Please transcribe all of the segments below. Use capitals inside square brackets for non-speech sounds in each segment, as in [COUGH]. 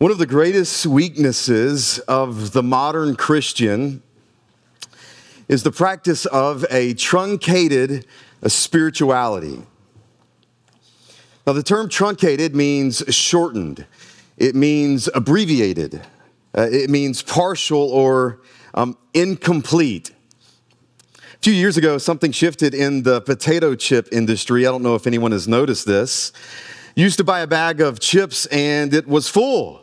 One of the greatest weaknesses of the modern Christian is the practice of a truncated spirituality. Now, the term truncated means shortened, it means abbreviated, uh, it means partial or um, incomplete. A few years ago, something shifted in the potato chip industry. I don't know if anyone has noticed this. Used to buy a bag of chips and it was full.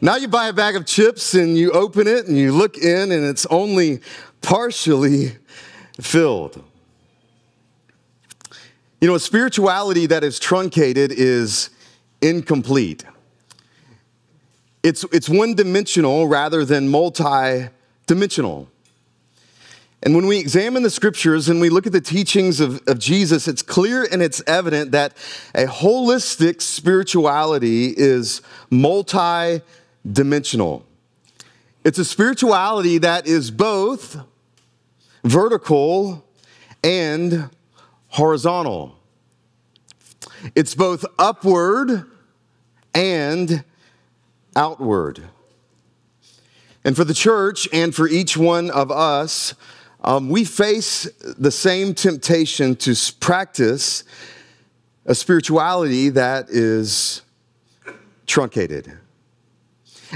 Now you buy a bag of chips and you open it and you look in and it's only partially filled. You know, a spirituality that is truncated is incomplete. It's, it's one dimensional rather than multi dimensional. And when we examine the scriptures and we look at the teachings of, of Jesus, it's clear and it's evident that a holistic spirituality is multi dimensional. It's a spirituality that is both vertical and horizontal. It's both upward and outward. And for the church and for each one of us, um, we face the same temptation to practice a spirituality that is truncated.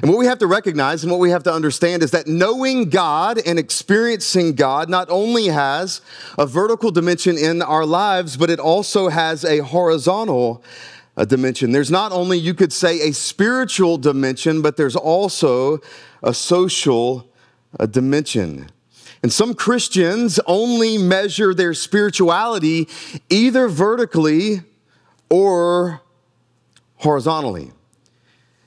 And what we have to recognize and what we have to understand is that knowing God and experiencing God not only has a vertical dimension in our lives, but it also has a horizontal uh, dimension. There's not only, you could say, a spiritual dimension, but there's also a social uh, dimension. And some Christians only measure their spirituality either vertically or horizontally.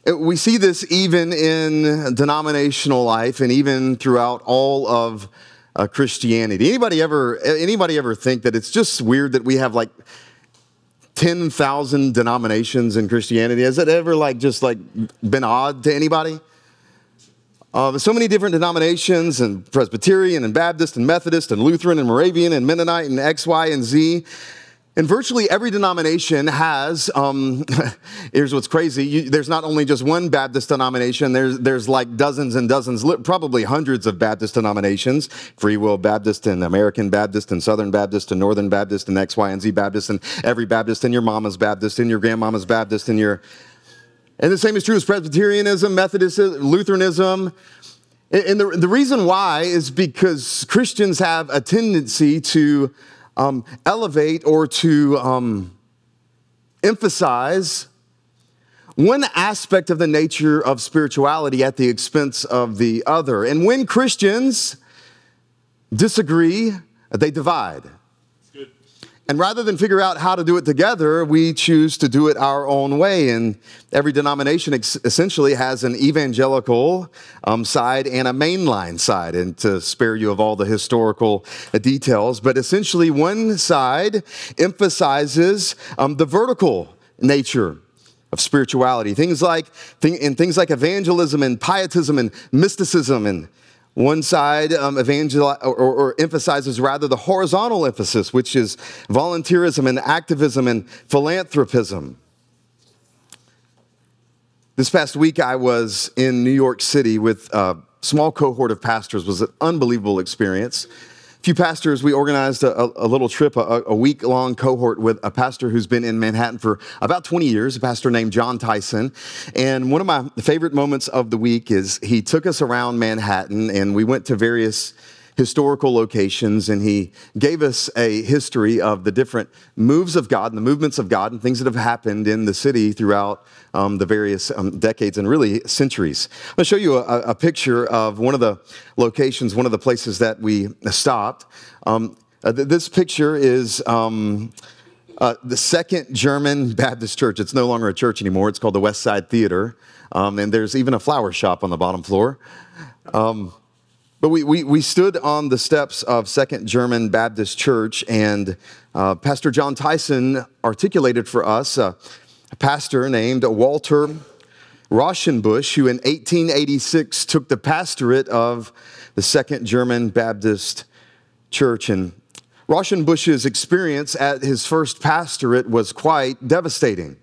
We see this even in denominational life and even throughout all of uh, Christianity. Anybody ever anybody ever think that it's just weird that we have like 10,000 denominations in Christianity? Has it ever like just like been odd to anybody? Uh, so many different denominations and Presbyterian and Baptist and Methodist and Lutheran and Moravian and Mennonite and X, Y, and Z. And virtually every denomination has, um, [LAUGHS] here's what's crazy, you, there's not only just one Baptist denomination, there's, there's like dozens and dozens, probably hundreds of Baptist denominations, Free Will Baptist and American Baptist and Southern Baptist and Northern Baptist and X, Y, and Z Baptist and every Baptist and your mama's Baptist and your grandmama's Baptist and your, and the same is true as Presbyterianism, Methodism, Lutheranism. And the, the reason why is because Christians have a tendency to um, elevate or to um, emphasize one aspect of the nature of spirituality at the expense of the other. And when Christians disagree, they divide. And rather than figure out how to do it together, we choose to do it our own way. And every denomination ex- essentially has an evangelical um, side and a mainline side, and to spare you of all the historical uh, details. But essentially, one side emphasizes um, the vertical nature of spirituality. Things like, thing, in things like evangelism and pietism and mysticism and one side um, evangel- or, or, emphasizes rather the horizontal emphasis, which is volunteerism and activism and philanthropism. This past week, I was in New York City with a small cohort of pastors. It was an unbelievable experience few pastors, we organized a, a little trip, a, a week long cohort with a pastor who's been in Manhattan for about 20 years, a pastor named Jon Tyson. And one of my favorite moments of the week is he took us around Manhattan and we went to various historical locations, and he gave us a history of the different moves of God and the movements of God and things that have happened in the city throughout um, the various um, decades and really centuries. I'm going to show you a, a, picture of one of the locations, one of the places that we stopped. Um, uh, th- this picture is. Um, uh, the second German Baptist church. It's no longer a church anymore. It's called the West Side Theater. Um, and there's even a flower shop on the bottom floor. Um, but we, we, we stood on the steps of Second German Baptist Church, and uh, Pastor Jon Tyson articulated for us a pastor named Walter Rauschenbusch, who in 1886 took the pastorate of the Second German Baptist Church. And Rauschenbusch's experience at his first pastorate was quite devastating.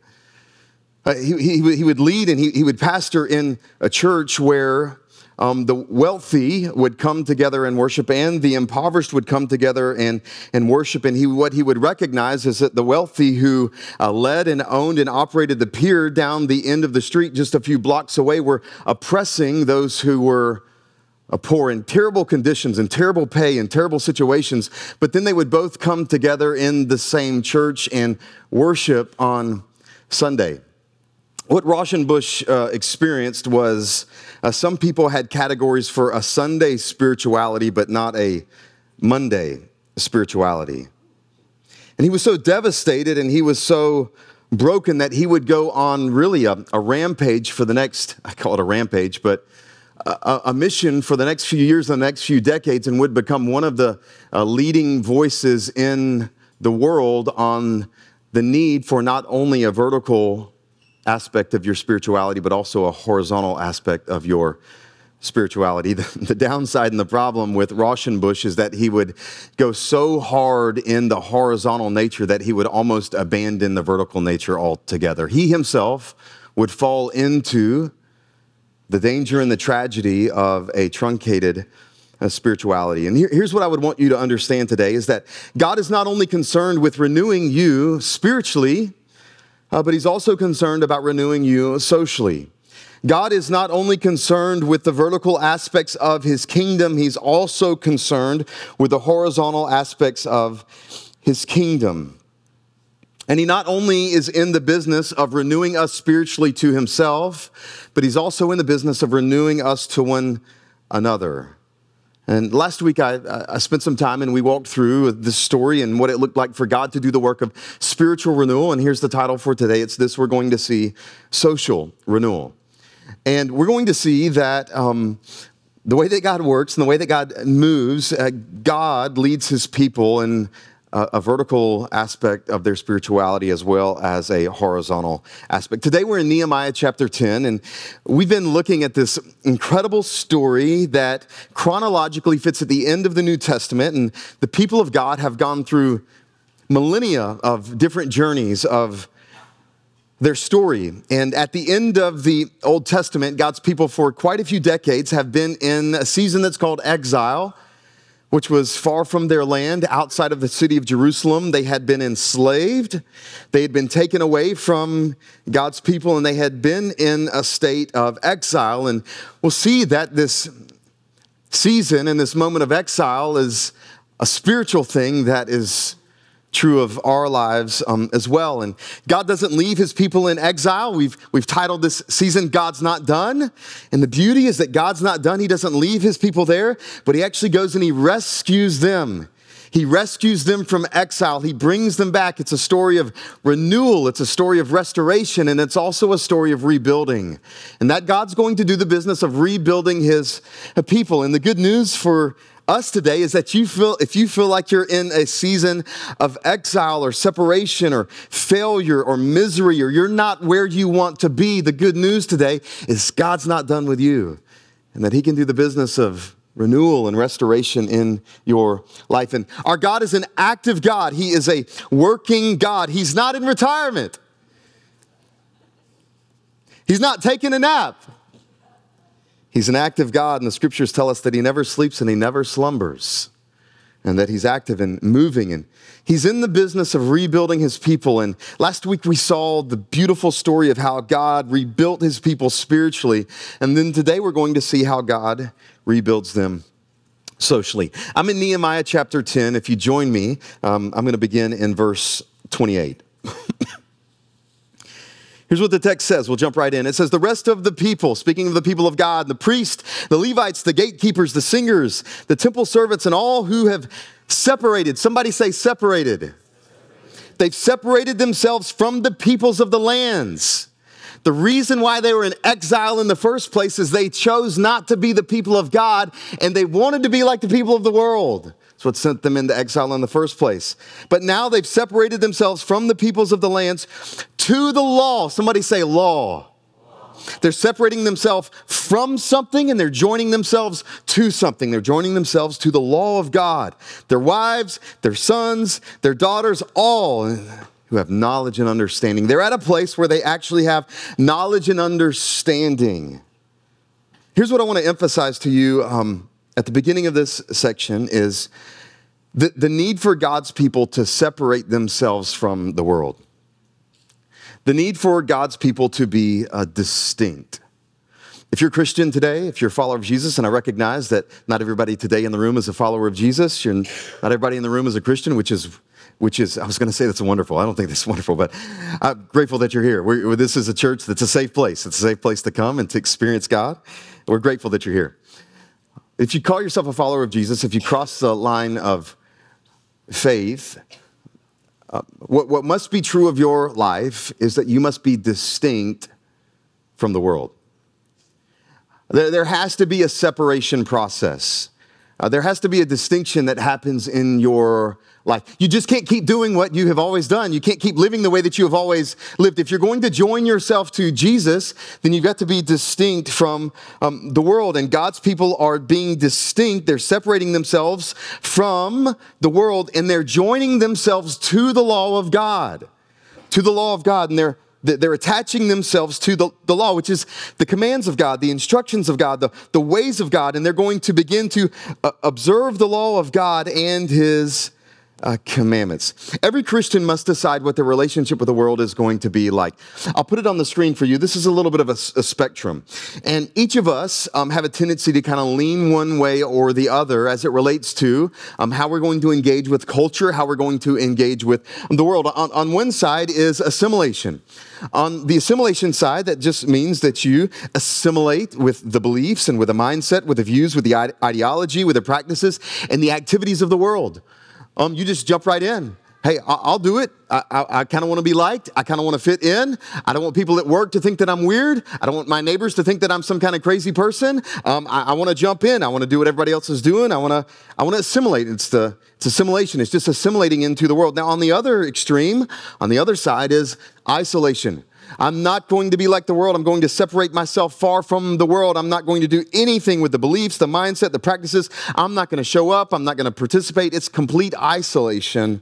Uh, he, he, he, would lead and he, he would pastor in a church where um, the wealthy would come together and worship and the impoverished would come together and, and worship. And he, what he would recognize is that the wealthy who uh, led and owned and operated the pier down the end of the street just a few blocks away were oppressing those who were uh, poor in terrible conditions and terrible pay and terrible situations. But then they would both come together in the same church and worship on Sunday. What Rauschenbusch uh, experienced was uh, some people had categories for a Sunday spirituality, but not a Monday spirituality. And he was so devastated and he was so broken that he would go on really a, a rampage for the next, I call it a rampage, but a, a, mission for the next few years, the next few decades, and would become one of the uh, leading voices in the world on the need for not only a vertical aspect of your spirituality, but also a horizontal aspect of your spirituality. [LAUGHS] The, the, downside and the problem with Rauschenbusch is that he would go so hard in the horizontal nature that he would almost abandon the vertical nature altogether. He himself would fall into the danger and the tragedy of a truncated uh, spirituality. And here, here's what I would want you to understand today is that God is not only concerned with renewing you spiritually, uh, but he's also concerned about renewing you socially. God is not only concerned with the vertical aspects of his kingdom, he's also concerned with the horizontal aspects of his kingdom. And he not only is in the business of renewing us spiritually to himself, but he's also in the business of renewing us to one another. And last week, I, I, spent some time and we walked through the story and what it looked like for God to do the work of spiritual renewal. And here's the title for today it's this we're going to see social renewal. And we're going to see that um, the way that God works and the way that God moves, uh, God leads his people in a, vertical aspect of their spirituality as well as a horizontal aspect. Today we're in Nehemiah chapter 10, and we've been looking at this incredible story that chronologically fits at the end of the New Testament, and the people of God have gone through millennia of different journeys of their story. And at the end of the Old Testament, God's people for quite a few decades have been in a season that's called exile which was far from their land, outside of the city of Jerusalem. They had been enslaved. They had been taken away from God's people, and they had been in a state of exile. And we'll see that this season and this moment of exile is a spiritual thing that is true of our lives um, as well. And God doesn't leave his people in exile. We've, we've titled this season, God's Not Done. And the beauty is that God's not done. He doesn't leave his people there, but he actually goes and he rescues them. He rescues them from exile. He brings them back. It's a story of renewal. It's a story of restoration. And it's also a story of rebuilding. And that God's going to do the business of rebuilding his people. And the good news for us today is that you feel if you feel like you're in a season of exile or separation or failure or misery or you're not where you want to be the good news today is god's not done with you and that he can do the business of renewal and restoration in your life. And our god is an active god. He is a working god. He's not in retirement. He's not taking a nap He's an active God, and the scriptures tell us that he never sleeps and he never slumbers, and that he's active and moving. And he's in the business of rebuilding his people. And last week we saw the beautiful story of how God rebuilt his people spiritually. And then today we're going to see how God rebuilds them socially. I'm in Nehemiah chapter 10. If you join me, um, I'm going to begin in verse 28. Here's what the text says. We'll jump right in. It says, The rest of the people, speaking of the people of God, the priests, the Levites, the gatekeepers, the singers, the temple servants, and all who have separated. Somebody say, separated. They've separated themselves from the peoples of the lands. The reason why they were in exile in the first place is they chose not to be the people of God and they wanted to be like the people of the world. That's what sent them into exile in the first place. But now they've separated themselves from the peoples of the lands to the law. Somebody say law. law. They're separating themselves from something and they're joining themselves to something. They're joining themselves to the law of God. Their wives, their sons, their daughters, all who have knowledge and understanding. They're at a place where they actually have knowledge and understanding. Here's what I want to emphasize to you um, at the beginning of this section is the, the need for God's people to separate themselves from the world. The need for God's people to be uh, distinct. If you're a Christian today, if you're a follower of Jesus, and I recognize that not everybody today in the room is a follower of Jesus, you're, not everybody in the room is a Christian, which is, which is, I was going to say that's wonderful. I don't think that's [LAUGHS] wonderful, but I'm grateful that you're here. We're, this is a church that's a safe place. It's a safe place to come and to experience God. We're grateful that you're here. If you call yourself a follower of Jesus, if you cross the line of faith, uh, what, what must be true of your life is that you must be distinct from the world. There, there has to be a separation process. Uh, there has to be a distinction that happens in your life. You just can't keep doing what you have always done. You can't keep living the way that you have always lived. If you're going to join yourself to Jesus, then you've got to be distinct from um, the world. And God's people are being distinct. They're separating themselves from the world and they're joining themselves to the law of God. To the law of God. And they're they're attaching themselves to the, the law, which is the commands of God, the instructions of God, the, the ways of God, and they're going to begin to uh, observe the law of God and His uh, commandments. Every Christian must decide what their relationship with the world is going to be like. I'll put it on the screen for you. This is a little bit of a, a spectrum. And each of us um, have a tendency to kind of lean one way or the other as it relates to um, how we're going to engage with culture, how we're going to engage with the world. On, on one side is assimilation. On the assimilation side, that just means that you assimilate with the beliefs and with the mindset, with the views, with the ideology, with the practices, and the activities of the world um, you just jump right in. Hey, I'll do it. I, I, I kind of want to be liked. I kind of want to fit in. I don't want people at work to think that I'm weird. I don't want my neighbors to think that I'm some kind of crazy person. Um, I, I want to jump in. I want to do what everybody else is doing. I want to I want to assimilate. It's the it's assimilation. It's just assimilating into the world. Now, on the other extreme, on the other side, is isolation. I'm not going to be like the world. I'm going to separate myself far from the world. I'm not going to do anything with the beliefs, the mindset, the practices. I'm not going to show up. I'm not going to participate. It's complete isolation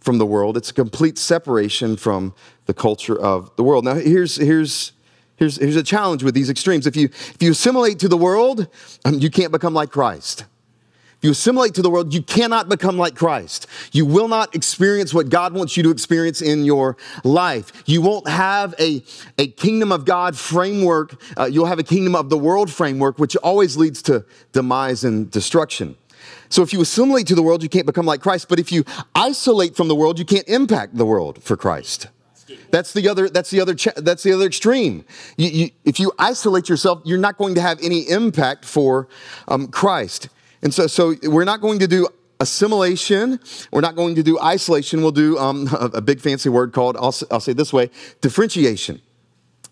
from the world. It's a complete separation from the culture of the world. Now, here's, here's, here's, here's a challenge with these extremes. If you, if you assimilate to the world, um, you can't become like Christ you assimilate to the world, you cannot become like Christ. You will not experience what God wants you to experience in your life. You won't have a, a kingdom of God framework. Uh, you'll have a kingdom of the world framework, which always leads to demise and destruction. So if you assimilate to the world, you can't become like Christ. But if you isolate from the world, you can't impact the world for Christ. That's the other. That's the other. That's the other extreme. You, you, if you isolate yourself, you're not going to have any impact for um, Christ. And so, so we're not going to do assimilation. We're not going to do isolation. We'll do um, [LAUGHS] a, big fancy word called, I'll, I'll say this way, differentiation.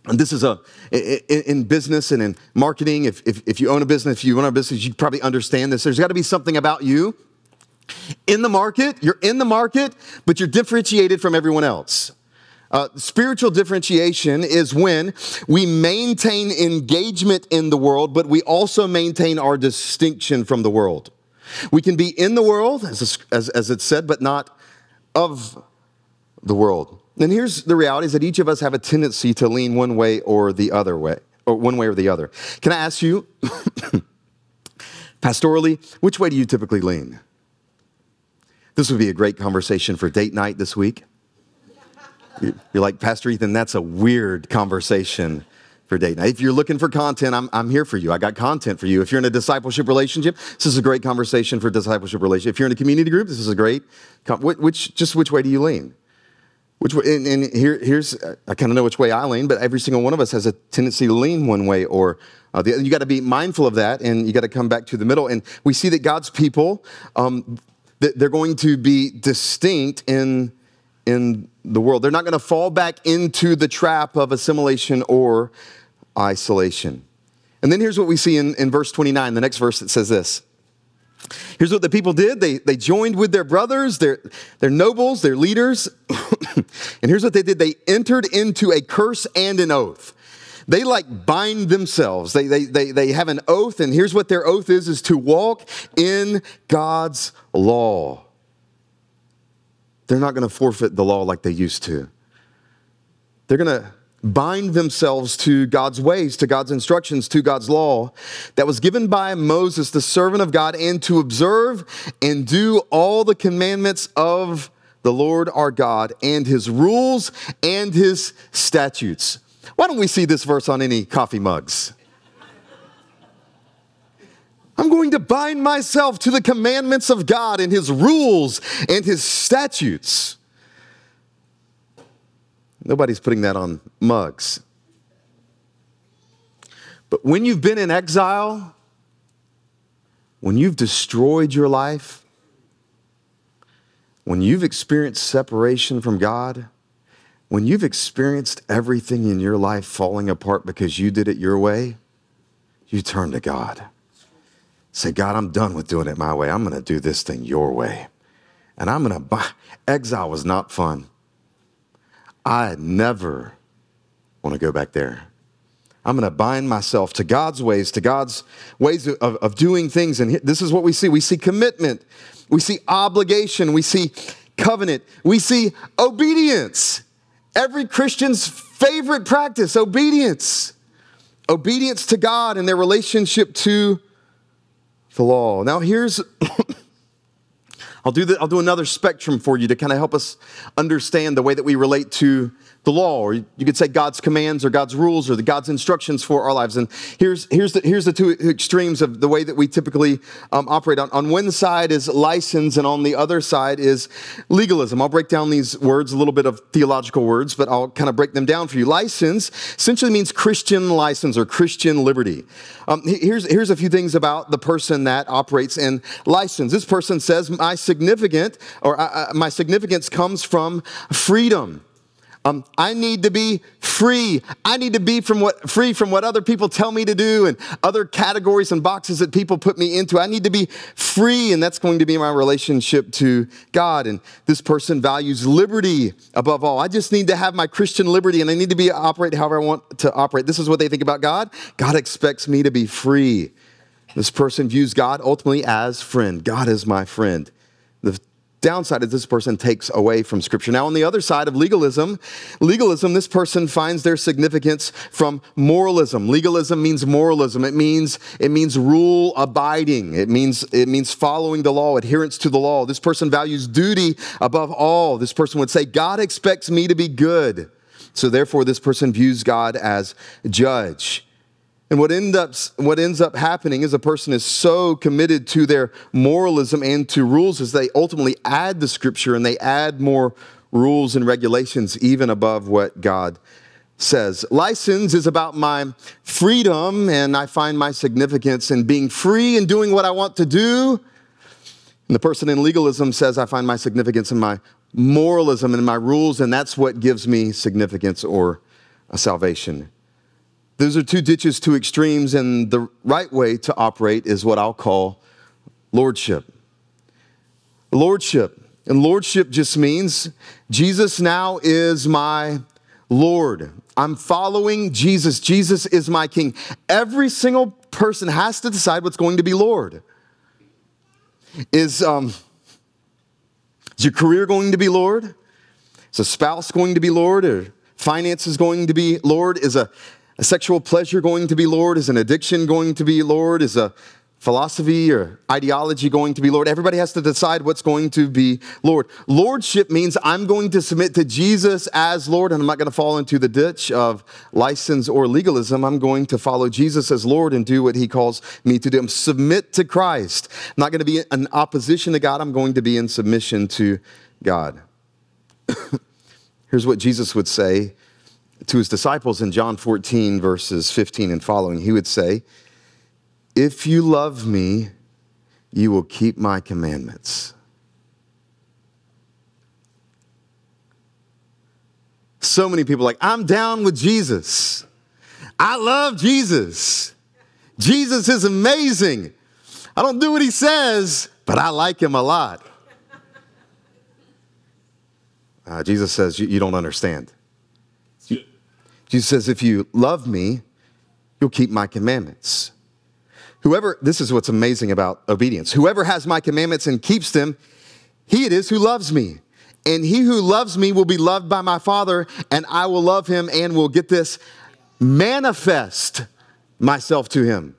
And this is a, in, in business and in marketing, if, if, if you own a business, if you own a business, you probably understand this. There's got to be something about you in the market. You're in the market, but you're differentiated from everyone else. Uh, spiritual differentiation is when we maintain engagement in the world, but we also maintain our distinction from the world. We can be in the world, as, as, as it's said, but not of the world. And here's the reality is that each of us have a tendency to lean one way or the other way, or one way or the other. Can I ask you, [COUGHS] pastorally, which way do you typically lean? This would be a great conversation for date night this week. You're like, Pastor Ethan, that's a weird conversation for date night. If you're looking for content, I'm, I'm here for you. I got content for you. If you're in a discipleship relationship, this is a great conversation for discipleship relationship. If you're in a community group, this is a great, which, just which way do you lean? Which way, and, and here, here's, I kind of know which way I lean, but every single one of us has a tendency to lean one way or uh, the, you got to be mindful of that and you got to come back to the middle. And we see that God's people, um, they're going to be distinct in in the world. They're not going to fall back into the trap of assimilation or isolation. And then here's what we see in, in verse 29, the next verse that says this. Here's what the people did. They, they joined with their brothers, their, their nobles, their leaders. [COUGHS] and here's what they did. They entered into a curse and an oath. they like bind themselves. They, they, they, they have an oath, and here's what their oath is, is to walk in God's law. They're not going to forfeit the law like they used to. They're going to bind themselves to God's ways, to God's instructions, to God's law that was given by Moses, the servant of God, and to observe and do all the commandments of the Lord our God and his rules and his statutes. Why don't we see this verse on any coffee mugs? I'm going to bind myself to the commandments of God and his rules and his statutes. Nobody's putting that on mugs. But when you've been in exile, when you've destroyed your life, when you've experienced separation from God, when you've experienced everything in your life falling apart because you did it your way, you turn to God. Say, God, I'm done with doing it my way. I'm going to do this thing your way. And I'm going to buy. Exile was not fun. I never want to go back there. I'm going to bind myself to God's ways, to God's ways of, of doing things. And this is what we see we see commitment, we see obligation, we see covenant, we see obedience. Every Christian's favorite practice obedience. Obedience to God and their relationship to the law. Now, here's [COUGHS] I'll do, the, I'll do another spectrum for you to kind of help us understand the way that we relate to the law, or you could say God's commands or God's rules or the God's instructions for our lives. And here's, here's, the, here's the two extremes of the way that we typically um, operate. On, on one side is license, and on the other side is legalism. I'll break down these words, a little bit of theological words, but I'll kind of break them down for you. License essentially means Christian license or Christian liberty. Um, here's, here's a few things about the person that operates in license. This person says, My significant or my significance comes from freedom. Um, I need to be free. I need to be from what, free from what other people tell me to do and other categories and boxes that people put me into. I need to be free, and that's going to be my relationship to God. And this person values liberty above all. I just need to have my Christian liberty, and I need to be operate however I want to operate. This is what they think about God. God expects me to be free. This person views God ultimately as friend. God is my friend. Downside is this person takes away from scripture. Now, on the other side of legalism, legalism, this person finds their significance from moralism. Legalism means moralism. It means it means rule abiding. It means it means following the law, adherence to the law. This person values duty above all. This person would say, God expects me to be good. So therefore, this person views God as judge. And what, end up, what ends up happening is a person is so committed to their moralism and to rules as they ultimately add the scripture and they add more rules and regulations even above what God says. License is about my freedom, and I find my significance in being free and doing what I want to do. And the person in legalism says, I find my significance in my moralism and my rules, and that's what gives me significance or a salvation. Those are two ditches, two extremes, and the right way to operate is what I'll call lordship. Lordship. And lordship just means Jesus now is my Lord. I'm following Jesus. Jesus is my king. Every single person has to decide what's going to be Lord. Is, um, is your career going to be Lord? Is a spouse going to be Lord? Or finances going to be Lord? Is a a sexual pleasure going to be Lord? Is an addiction going to be Lord? Is a philosophy or ideology going to be Lord? Everybody has to decide what's going to be Lord. Lordship means I'm going to submit to Jesus as Lord, and I'm not going to fall into the ditch of license or legalism. I'm going to follow Jesus as Lord and do what he calls me to do. I'm submit to Christ. I'm not going to be in opposition to God. I'm going to be in submission to God. [COUGHS] Here's what Jesus would say to his disciples in John 14, verses 15 and following, he would say, If you love me, you will keep my commandments. So many people like, I'm down with Jesus. I love Jesus. Jesus is amazing. I don't do what he says, but I like him a lot. Uh, Jesus says, you, you don't understand. Jesus says, If you love me, you'll keep my commandments. Whoever, this is what's amazing about obedience. Whoever has my commandments and keeps them, he it is who loves me. And he who loves me will be loved by my Father, and I will love him and will get this manifest myself to him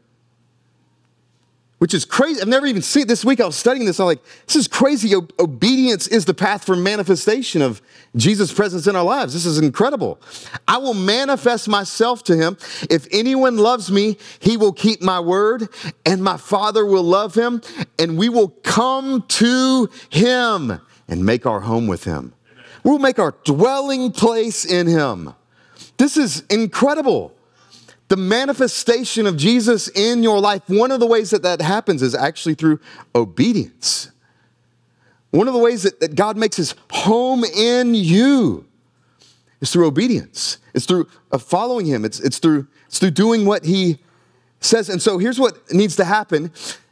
which is crazy. I've never even seen it. This week I was studying this. I'm like, this is crazy. O- obedience is the path for manifestation of Jesus' presence in our lives. This is incredible. I will manifest myself to him. If anyone loves me, he will keep my word, and my Father will love him, and we will come to him and make our home with him. We'll make our dwelling place in him. This is incredible the manifestation of Jesus in your life, one of the ways that that happens is actually through obedience. One of the ways that, that God makes his home in you is through obedience. It's through uh, following him. It's, it's, through, it's through doing what he says. And so here's what needs to happen.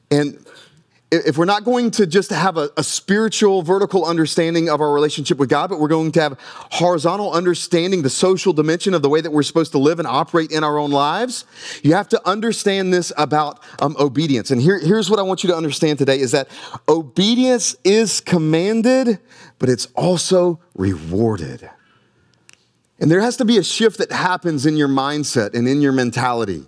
And if we're not going to just have a, a, spiritual vertical understanding of our relationship with God, but we're going to have horizontal understanding, the social dimension of the way that we're supposed to live and operate in our own lives, you have to understand this about um, obedience. And here, here's what I want you to understand today is that obedience is commanded, but it's also rewarded. And there has to be a shift that happens in your mindset and in your mentality.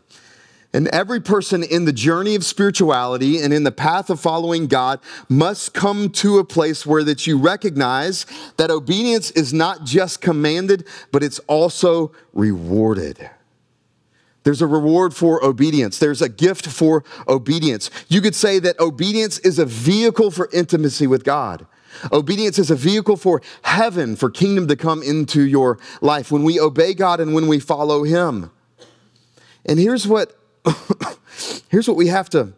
And every person in the journey of spirituality and in the path of following God must come to a place where that you recognize that obedience is not just commanded, but it's also rewarded. There's a reward for obedience. There's a gift for obedience. You could say that obedience is a vehicle for intimacy with God. Obedience is a vehicle for heaven, for kingdom to come into your life when we obey God and when we follow Him. And here's what [COUGHS] here's what we have to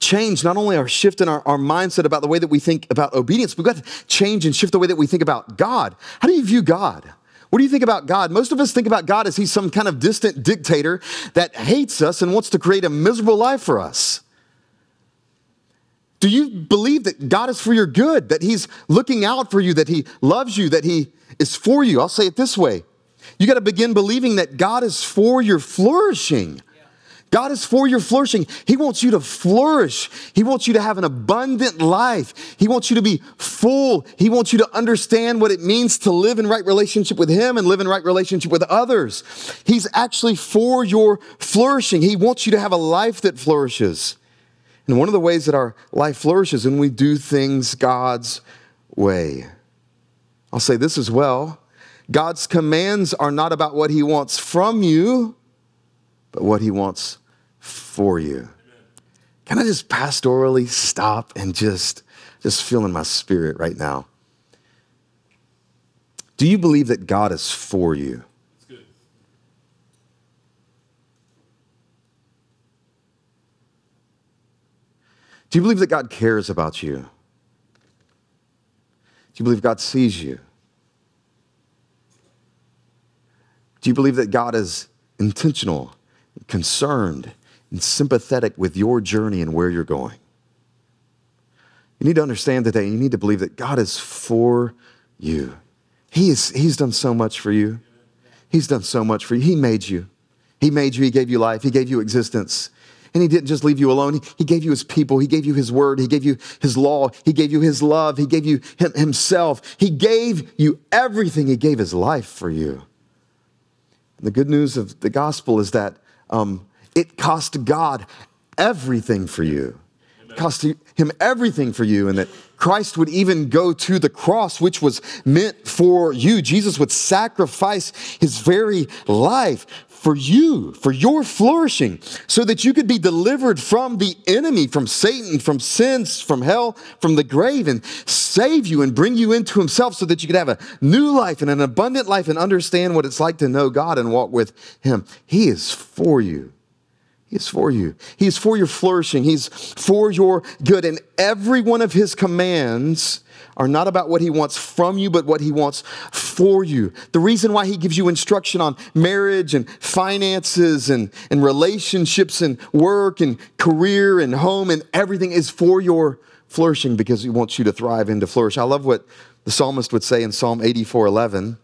change not only our shift in our, our mindset about the way that we think about obedience, we've got to change and shift the way that we think about God. How do you view God? What do you think about God? Most of us think about God as he's some kind of distant dictator that hates us and wants to create a miserable life for us. Do you believe that God is for your good, that he's looking out for you, that he loves you, that he is for you? I'll say it this way. You got to begin believing that God is for your flourishing. God is for your flourishing. He wants you to flourish. He wants you to have an abundant life. He wants you to be full. He wants you to understand what it means to live in right relationship with Him and live in right relationship with others. He's actually for your flourishing. He wants you to have a life that flourishes. And one of the ways that our life flourishes when we do things God's way. I'll say this as well God's commands are not about what He wants from you but what he wants for you. Can I just pastorally stop and just just feel in my spirit right now? Do you believe that God is for you? Do you believe that God cares about you? Do you believe God sees you? Do you believe that God is intentional concerned and sympathetic with your journey and where you're going. You need to understand today, you need to believe that God is for you. He is, he's done so much for you. He's done so much for you. He made you. He made you. He gave you life. He gave you existence. And He didn't just leave you alone. He, he gave you His people. He gave you His word. He gave you His law. He gave you His love. He gave you him, Himself. He gave you everything. He gave His life for you. And the good news of the gospel is that um, it cost God everything for you. It cost him everything for you, and that Christ would even go to the cross, which was meant for you. Jesus would sacrifice his very life for you, for your flourishing, so that you could be delivered from the enemy, from Satan, from sins, from hell, from the grave, and save you and bring you into himself so that you could have a new life and an abundant life and understand what it's like to know God and walk with him. He is for you. He is for you. He is for your flourishing. He's for your good. And every one of his commands are not about what he wants from you, but what he wants for you. The reason why he gives you instruction on marriage and finances and, and relationships and work and career and home and everything is for your flourishing because he wants you to thrive and to flourish. I love what the psalmist would say in Psalm 84 11.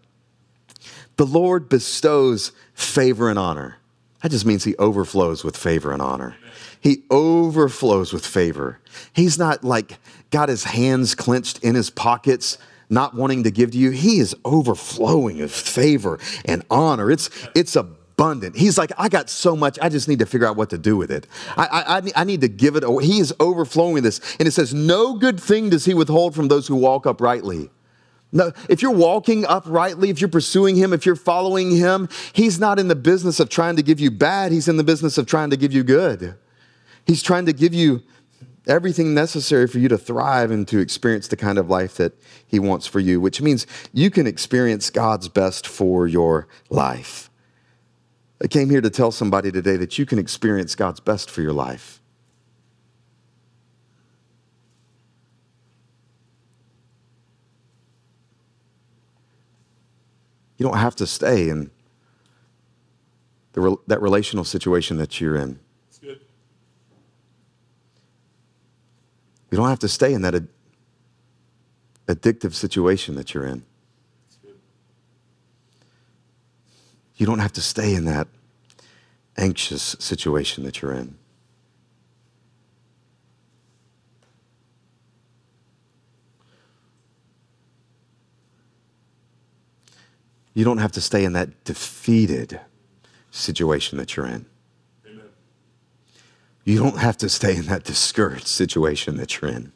The Lord bestows favor and honor. That just means he overflows with favor and honor. He overflows with favor. He's not like got his hands clenched in his pockets, not wanting to give to you. He is overflowing with favor and honor. It's, it's abundant. He's like, I got so much, I just need to figure out what to do with it. I, I, I need to give it away. He is overflowing this. And it says, No good thing does he withhold from those who walk uprightly. No, if you're walking uprightly, if you're pursuing Him, if you're following Him, He's not in the business of trying to give you bad. He's in the business of trying to give you good. He's trying to give you everything necessary for you to thrive and to experience the kind of life that He wants for you, which means you can experience God's best for your life. I came here to tell somebody today that you can experience God's best for your life. You don't have to stay in the, that relational situation that you're in. Don't have to stay in that ad- addictive situation that you're in. You don't have to stay in that anxious situation that you're in. You don't have to stay in that defeated situation that you're in. You don't have to stay in that discouraged situation that you're in.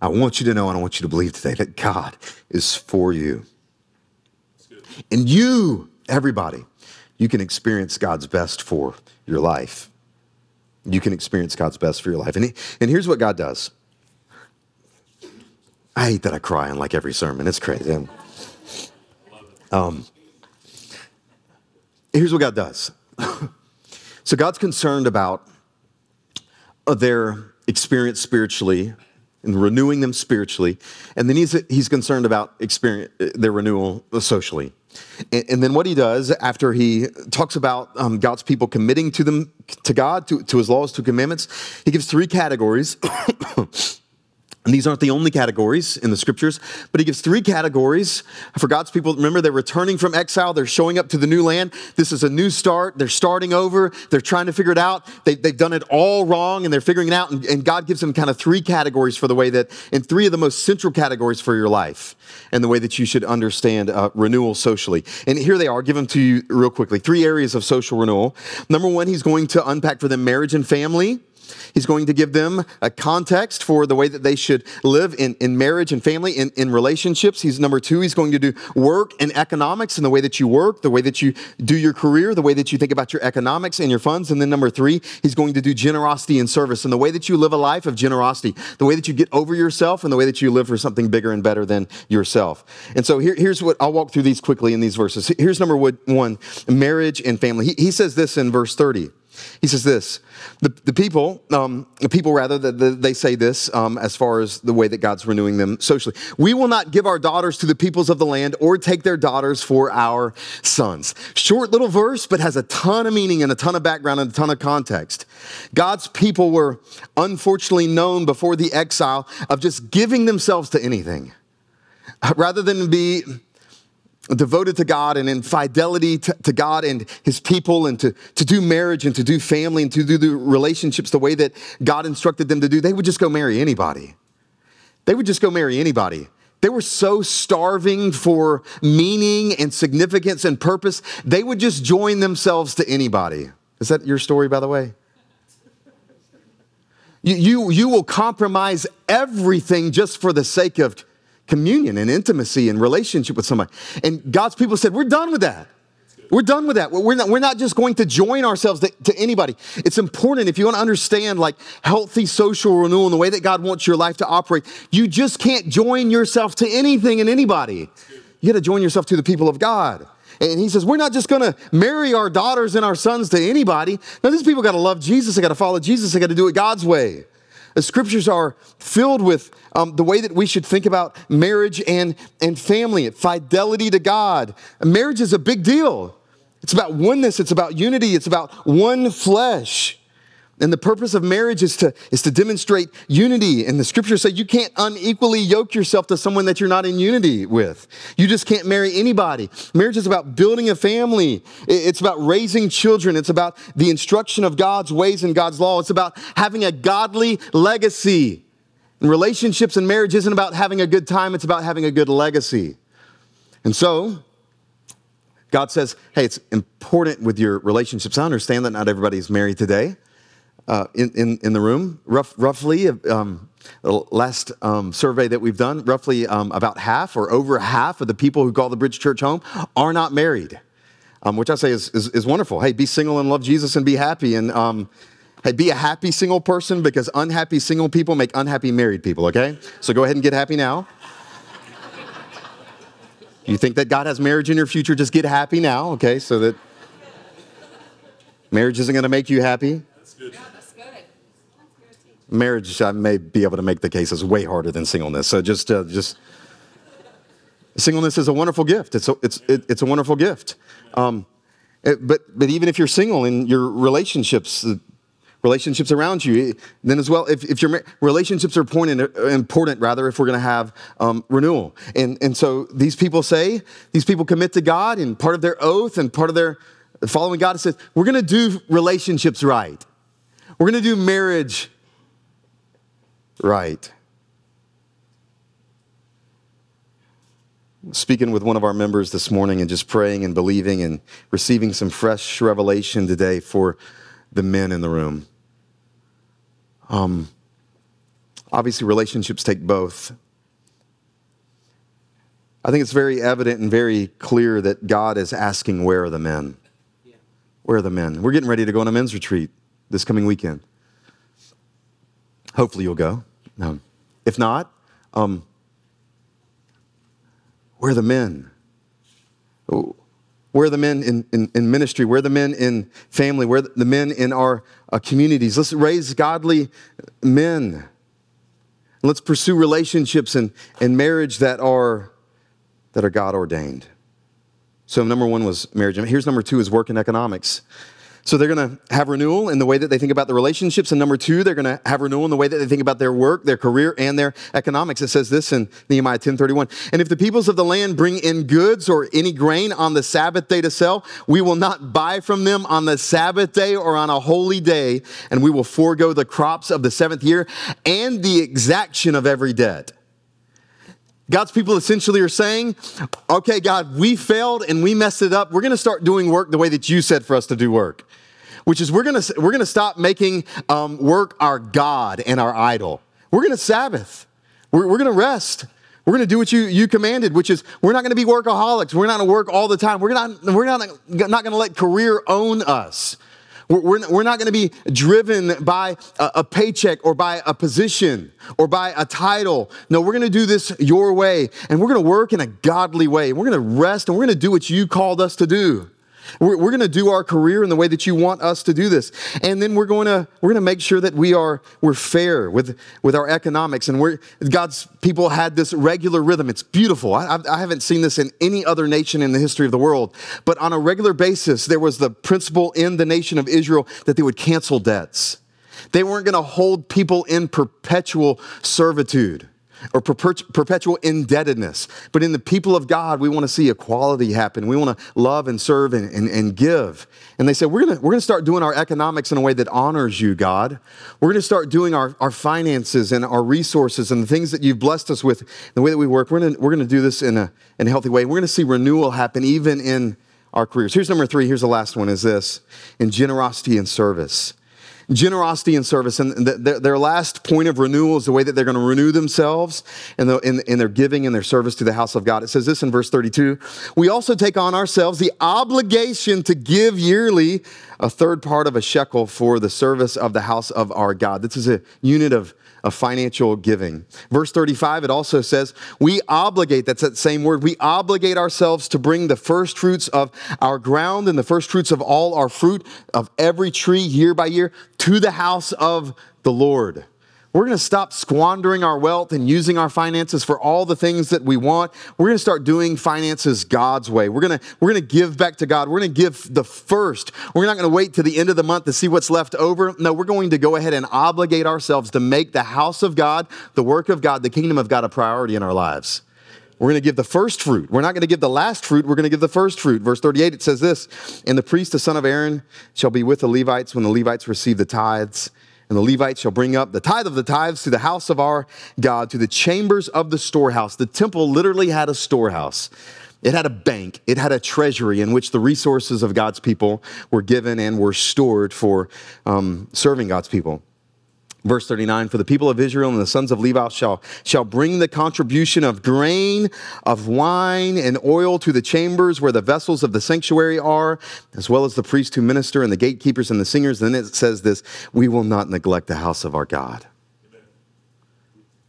I want you to know and I want you to believe today that God is for you. And you, everybody, you can experience God's best for your life. You can experience God's best for your life. And, he, and here's what God does. I hate that I cry in like every sermon. It's crazy. Um, here's what God does. [LAUGHS] so God's concerned about uh, their experience spiritually and renewing them spiritually, and then he's he's concerned about experience uh, their renewal socially. And, and then what he does after he talks about um, God's people committing to them to God to, to his laws, to commandments, he gives three categories. [COUGHS] And these aren't the only categories in the scriptures, but he gives three categories for God's people. Remember, they're returning from exile, they're showing up to the new land. This is a new start. They're starting over, they're trying to figure it out. They, have done it all wrong and they're figuring it out. And, and, God gives them kind of three categories for the way that, and three of the most central categories for your life and the way that you should understand uh, renewal socially. And here they are, give them to you real quickly. Three areas of social renewal. Number one, he's going to unpack for them marriage and family. He's going to give them a context for the way that they should live in, in marriage and family, in, in relationships. He's number two, he's going to do work and economics and the way that you work, the way that you do your career, the way that you think about your economics and your funds. And then number three, he's going to do generosity and service and the way that you live a life of generosity, the way that you get over yourself and the way that you live for something bigger and better than yourself. And so here, here's what I'll walk through these quickly in these verses. Here's number one marriage and family. He, he says this in verse 30. He says this the, the people, um, the people rather, the, the, they say this um, as far as the way that God's renewing them socially. We will not give our daughters to the peoples of the land or take their daughters for our sons. Short little verse, but has a ton of meaning and a ton of background and a ton of context. God's people were unfortunately known before the exile of just giving themselves to anything rather than be devoted to God and in fidelity to, to, God and his people and to, to do marriage and to do family and to do the relationships the way that God instructed them to do, they would just go marry anybody. They would just go marry anybody. They were so starving for meaning and significance and purpose, they would just join themselves to anybody. Is that your story, by the way? You, you, you will compromise everything just for the sake of communion and intimacy and relationship with somebody. And God's people said, We're done with that. We're done with that. We're not, we're not just going to join ourselves to, to, anybody. It's important if you want to understand like healthy social renewal and the way that God wants your life to operate, you just can't join yourself to anything and anybody. You got to join yourself to the people of God. And he says, We're not just going to marry our daughters and our sons to anybody. Now, these people got to love Jesus. They got to follow Jesus. They got to do it God's way. The scriptures are filled with um, the way that we should think about marriage and, and family, fidelity to God. Marriage is a big deal. It's about oneness, it's about unity, it's about one flesh. And the purpose of marriage is to, is to demonstrate unity. And the scriptures say you can't unequally yoke yourself to someone that you're not in unity with. You just can't marry anybody. Marriage is about building a family, it's about raising children, it's about the instruction of God's ways and God's law, it's about having a godly legacy. And relationships and marriage isn't about having a good time, it's about having a good legacy. And so, God says, hey, it's important with your relationships. I understand that not everybody's married today uh, in, in, in, the room. Rough, roughly, um, the last um, survey that we've done, roughly um, about half or over half of the people who call the Bridge Church home are not married, um, which I say is, is, is, wonderful. Hey, be single and love Jesus and be happy. And um, hey, be a happy single person because unhappy single people make unhappy married people, okay? So go ahead and get happy now. You think that God has marriage in your future, just get happy now, okay? So that marriage isn't to make you happy. Marriage, I may be able to make the case, is way harder than singleness. So just, uh, just singleness is a wonderful gift. It's a, it's, it, it's a wonderful gift. Um, it, but, but even if you're single in your relationships, relationships around you, then as well, if, if your relationships are important, important rather, if we're going to have um, renewal. And, and so these people say, these people commit to God, and part of their oath and part of their following God says, we're going to do relationships right. We're going to do marriage right. Speaking with one of our members this morning and just praying and believing and receiving some fresh revelation today for the men in the room. Um, obviously, relationships take both. I think it's very evident and very clear that God is asking, Where are the men? Where are the men? We're getting ready to go on a men's retreat this coming weekend. Hopefully, you'll go. Um, if not, um, where are the men? Where are the men in, in, in, ministry? Where are the men in family? Where are the men in our uh, communities? Let's raise godly men. Let's pursue relationships and, and marriage that are, that are God ordained. So, number one was marriage. Here's number two is work and economics. So they're going to have renewal in the way that they think about the relationships. And number two, they're going to have renewal in the way that they think about their work, their career, and their economics. It says this in Nehemiah 10:31. And if the peoples of the land bring in goods or any grain on the Sabbath day to sell, we will not buy from them on the Sabbath day or on a holy day, and we will forego the crops of the seventh year and the exaction of every debt. God's people essentially are saying, okay, God, we failed and we messed it up. We're going to start doing work the way that you said for us to do work, which is we're going to, we're going to stop making um, work our God and our idol. We're going to Sabbath. We're, we're going to rest. We're going to do what you, you commanded, which is we're not going to be workaholics. We're not going to work all the time. We're not, we're not, not going to let career own us. We're, we're not going to be driven by a, a paycheck or by a position or by a title. No, we're going to do this your way and we're going to work in a godly way. We're going to rest and we're going to do what you called us to do. We're, we're going to do our career in the way that you want us to do this. And then we're going to, we're going to make sure that we are, we're fair with, with our economics. And we're, God's people had this regular rhythm. It's beautiful. I, I haven't seen this in any other nation in the history of the world. But on a regular basis, there was the principle in the nation of Israel that they would cancel debts. They weren't going to hold people in perpetual servitude or perpetual indebtedness. But in the people of God, we want to see equality happen. We want to love and serve and, and, and give. And they said, we're going we're to start doing our economics in a way that honors you, God. We're going to start doing our, our finances and our resources and the things that you've blessed us with, the way that we work. We're going to, we're to do this in a, in a healthy way. We're going to see renewal happen even in our careers. Here's number three. Here's the last one is this in generosity and service generosity and service. And their last point of renewal is the way that they're going to renew themselves in, the, in, in, their giving and their service to the house of God. It says this in verse 32 We also take on ourselves the obligation to give yearly a third part of a shekel for the service of the house of our God. This is a unit of of financial giving. Verse 35, it also says, We obligate, that's that same word, we obligate ourselves to bring the first fruits of our ground and the first fruits of all our fruit of every tree year by year to the house of the Lord. We're going to stop squandering our wealth and using our finances for all the things that we want. We're going to start doing finances God's way. We're going to, we're going to give back to God. We're going to give the first. We're not going to wait to the end of the month to see what's left over. No, we're going to go ahead and obligate ourselves to make the house of God, the work of God, the kingdom of God a priority in our lives. We're going to give the first fruit. We're not going to give the last fruit. We're going to give the first fruit. Verse 38, it says this And the priest, the son of Aaron, shall be with the Levites when the Levites receive the tithes. And the Levites shall bring up the tithe of the tithes to the house of our God, to the chambers of the storehouse. The temple literally had a storehouse. It had a bank, it had a treasury in which the resources of God's people were given and were stored for um, serving God's people. Verse 39 For the people of Israel and the sons of Levi shall, shall bring the contribution of grain, of wine, and oil to the chambers where the vessels of the sanctuary are, as well as the priests who minister and the gatekeepers and the singers. Then it says this We will not neglect the house of our God.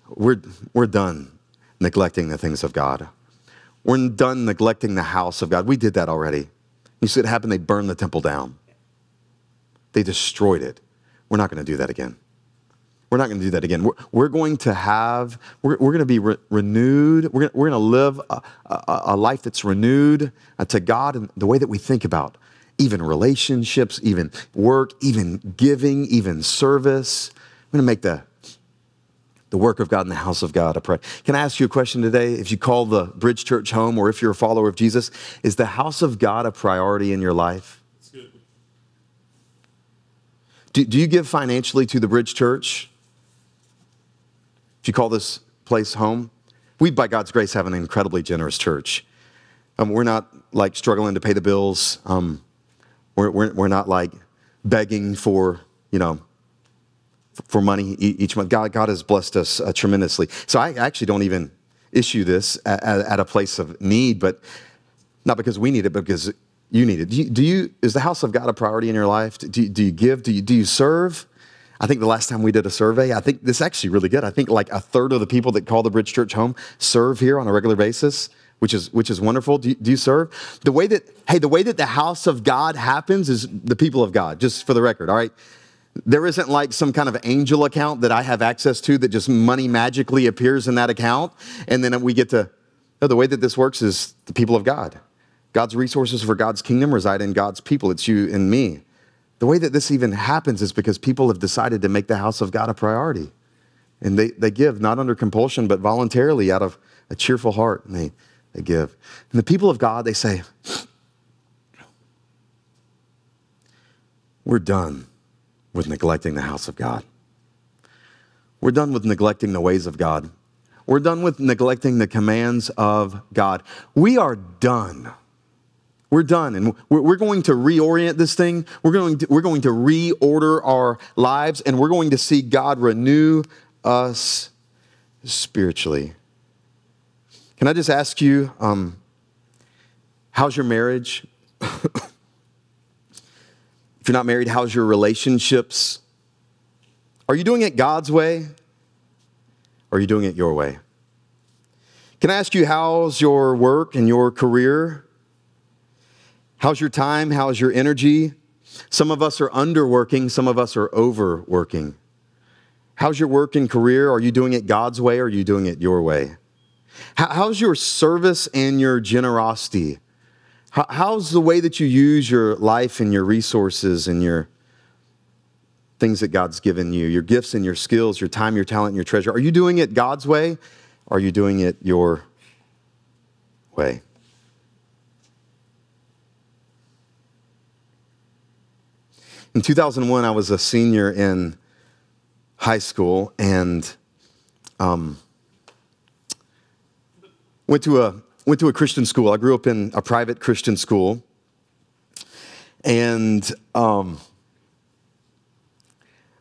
We're, we're done neglecting the things of God. We're done neglecting the house of God. We did that already. You see what happened? They burned the temple down, they destroyed it. We're not going to do that again. We're not going to do that again. We're, we're going to have, we're, we're going to be re- renewed. We're, we're going to live a, a, a, life that's renewed uh, to God and the way that we think about even relationships, even work, even giving, even service. I'm going to make the, the work of God in the house of God a pray. Can I ask you a question today? If you call the Bridge Church home or if you're a follower of Jesus, is the house of God a priority in your life? Do, do you give financially to the Bridge Church? Do you call this place home? We, by God's grace, have an incredibly generous church. Um, we're not like struggling to pay the bills. Um, we're, we're, we're not like begging for, you know, for money each month. God, God has blessed us uh, tremendously. So I actually don't even issue this at, at, a place of need, but not because we need it, but because you need it. Do you, do you is the house of God a priority in your life? Do, do you give? Do you, do you serve? I think the last time we did a survey, I think this is actually really good. I think like a third of the people that call the Bridge Church home serve here on a regular basis, which is which is wonderful. Do you, do you serve? The way that hey, the way that the house of God happens is the people of God. Just for the record, all right. There isn't like some kind of angel account that I have access to that just money magically appears in that account, and then we get to. No, the way that this works is the people of God. God's resources for God's kingdom reside in God's people. It's you and me. The way that this even happens is because people have decided to make the house of God a priority. And they, they give, not under compulsion, but voluntarily out of a cheerful heart. And they, they give. And the people of God, they say, We're done with neglecting the house of God. We're done with neglecting the ways of God. We're done with neglecting the commands of God. We are done we're done. And we're going to reorient this thing. We're going to, we're going to reorder our lives and we're going to see God renew us spiritually. Can I just ask you, um, how's your marriage? [COUGHS] if you're not married, how's your relationships? Are you doing it God's way? Or are you doing it your way? Can I ask you, how's your work and your career? How's your time? How's your energy? Some of us are underworking, some of us are overworking. How's your work and career? Are you doing it God's way or are you doing it your way? How's your service and your generosity? How's the way that you use your life and your resources and your things that God's given you, your gifts and your skills, your time, your talent, your treasure? Are you doing it God's way or are you doing it your way? In 2001, I was a senior in high school and um, went to a went to a Christian school. I grew up in a private Christian school, and um,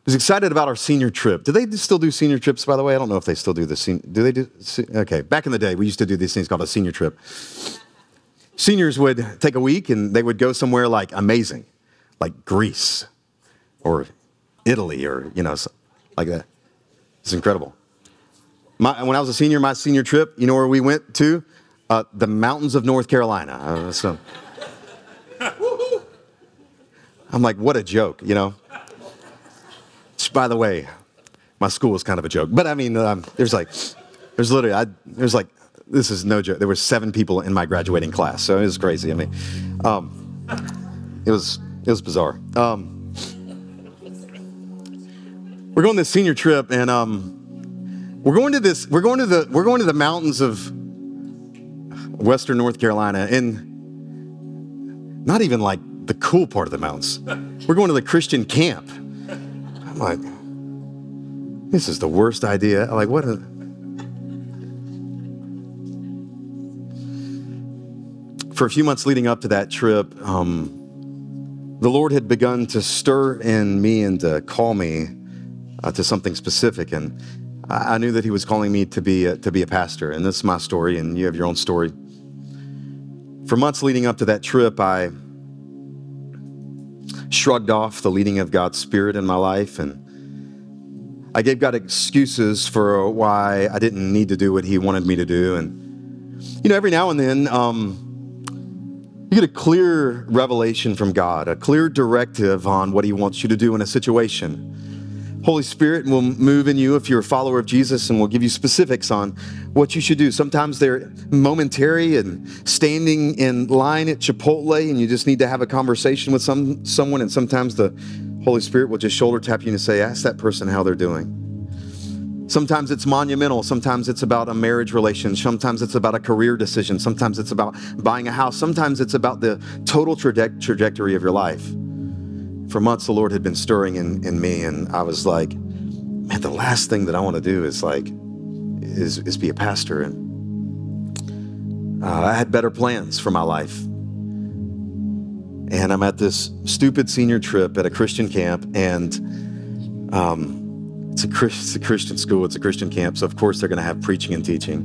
was excited about our senior trip. Do they still do senior trips? By the way, I don't know if they still do the senior. Do they do? Okay, back in the day, we used to do these things called a senior trip. Seniors would take a week and they would go somewhere like amazing like Greece or Italy or, you know, like that. It's incredible. My, when I was a senior, my senior trip, you know where we went to? Uh, the mountains of North Carolina. Uh, so, [LAUGHS] I'm like, what a joke, you know? By the way, my school was kind of a joke. But I mean, um, there's like, there's literally, I, there's like, this is no joke. There were seven people in my graduating class, so it was crazy. I mean, um, it was it was bizarre. Um, we're going this senior trip, and um, we're going to this. We're going to the. We're going to the mountains of Western North Carolina, and not even like the cool part of the mountains. We're going to the Christian camp. I'm like, this is the worst idea. Like, what? A, for a few months leading up to that trip, um, the Lord had begun to stir in me and to call me uh, to something specific, and I, knew that He was calling me to be a, to be a pastor. And this is my story, and you have your own story. For months leading up to that trip, I shrugged off the leading of God's Spirit in my life, and I gave God excuses for why I didn't need to do what He wanted me to do, and you know, every now and then. Um, you get a clear revelation from God, a clear directive on what He wants you to do in a situation. Holy Spirit will move in you if you're a follower of Jesus and will give you specifics on what you should do. Sometimes they're momentary and standing in line at Chipotle and you just need to have a conversation with some someone and sometimes the Holy Spirit will just shoulder tap you and say, ask that person how they're doing. Sometimes it's monumental. Sometimes it's about a marriage relation. Sometimes it's about a career decision. Sometimes it's about buying a house. Sometimes it's about the total traje- trajectory of your life. For months, the Lord had been stirring in, in me, and I was like, man, the last thing that I want to do is like, is, is be a pastor. And uh, I had better plans for my life. And I'm at this stupid senior trip at a Christian camp, and um, it's a, it's a Christian school, it's a Christian camp, so of course they're going to have preaching and teaching.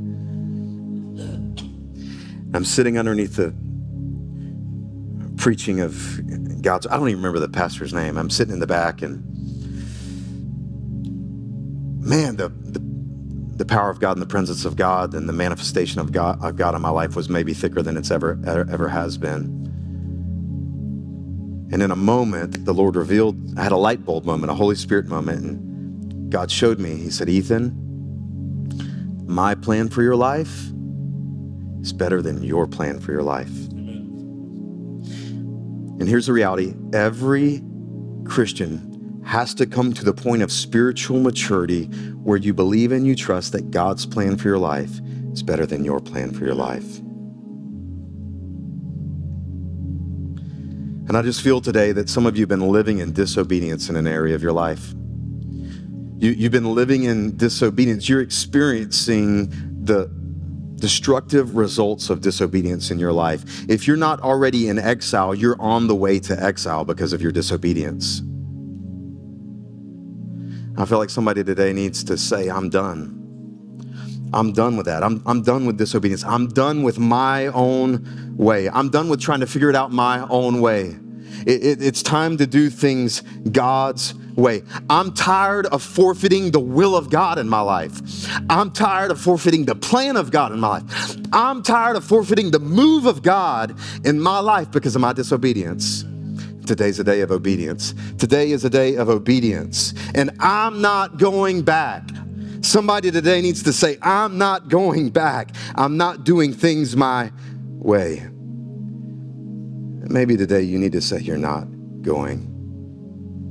I'm sitting underneath the preaching of God's, I don't even remember the pastor's name. I'm sitting in the back and man, the, the, the power of God and the presence of God and the manifestation of God, of God in my life was maybe thicker than it's ever, ever has been. And in a moment, the Lord revealed, I had a light bulb moment, a Holy Spirit moment. And God showed me. He said, Ethan, my plan for your life is better than your plan for your life. And here's the reality every Christian has to come to the point of spiritual maturity where you believe and you trust that God's plan for your life is better than your plan for your life. And I just feel today that some of you have been living in disobedience in an area of your life. You, you've been living in disobedience. You're experiencing the destructive results of disobedience in your life. If you're not already in exile, you're on the way to exile because of your disobedience. I feel like somebody today needs to say, I'm done. I'm done with that. I'm, I'm done with disobedience. I'm done with my own way. I'm done with trying to figure it out my own way. It, it, it's time to do things God's way. I'm tired of forfeiting the will of God in my life. I'm tired of forfeiting the plan of God in my life. I'm tired of forfeiting the move of God in my life because of my disobedience. Today's a day of obedience. Today is a day of obedience. And I'm not going back. Somebody today needs to say, I'm not going back. I'm not doing things my way. Maybe today you need to say, You're not going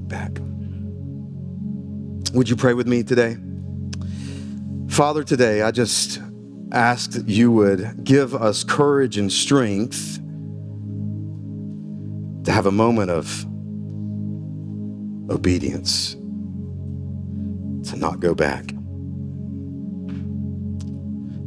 back. Would you pray with me today? Father, today I just ask that you would give us courage and strength to have a moment of obedience, to not go back.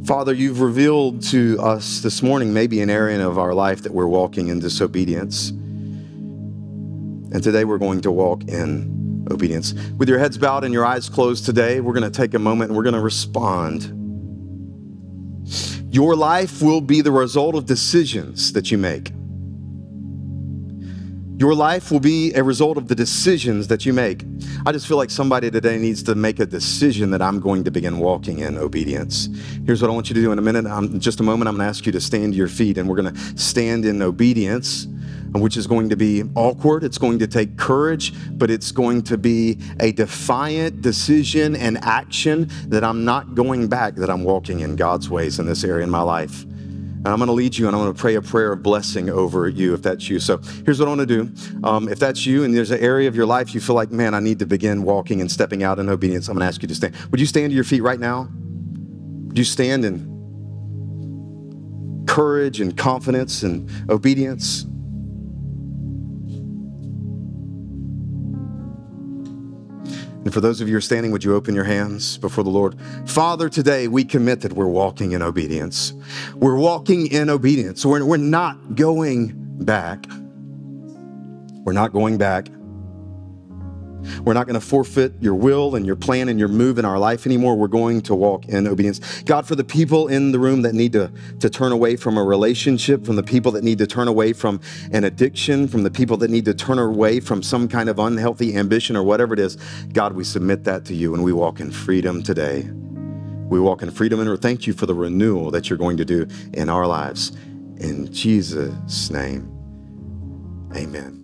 Father, you've revealed to us this morning maybe an area of our life that we're walking in disobedience. And today we're going to walk in obedience. With your heads bowed and your eyes closed today, we're going to take a moment and we're going to respond. Your life will be the result of decisions that you make. Your life will be a result of the decisions that you make. I just feel like somebody today needs to make a decision that I'm going to begin walking in obedience. Here's what I want you to do in a minute. I'm, just a moment, I'm going to ask you to stand to your feet and we're going to stand in obedience which is going to be awkward. It's going to take courage, but it's going to be a defiant decision and action that I'm not going back, that I'm walking in God's ways in this area in my life. And I'm going to lead you and I'm going to pray a prayer of blessing over you if that's you. So here's what I want to do. Um, if that's you and there's an area of your life you feel like, man, I need to begin walking and stepping out in obedience, I'm going to ask you to stand. Would you stand to your feet right now? Would you stand in courage and confidence and obedience? And for those of you who are standing, would you open your hands before the Lord? Father, today we commit that we're walking in obedience. We're walking in obedience. We're, we're not going back. We're not going back. We're not going to forfeit your will and your plan and your move in our life anymore. We're going to walk in obedience. God, for the people in the room that need to, to turn away from a relationship, from the people that need to turn away from an addiction, from the people that need to turn away from some kind of unhealthy ambition or whatever it is, God, we submit that to you and we walk in freedom today. We walk in freedom and we thank you for the renewal that you're going to do in our lives. In Jesus' name, amen.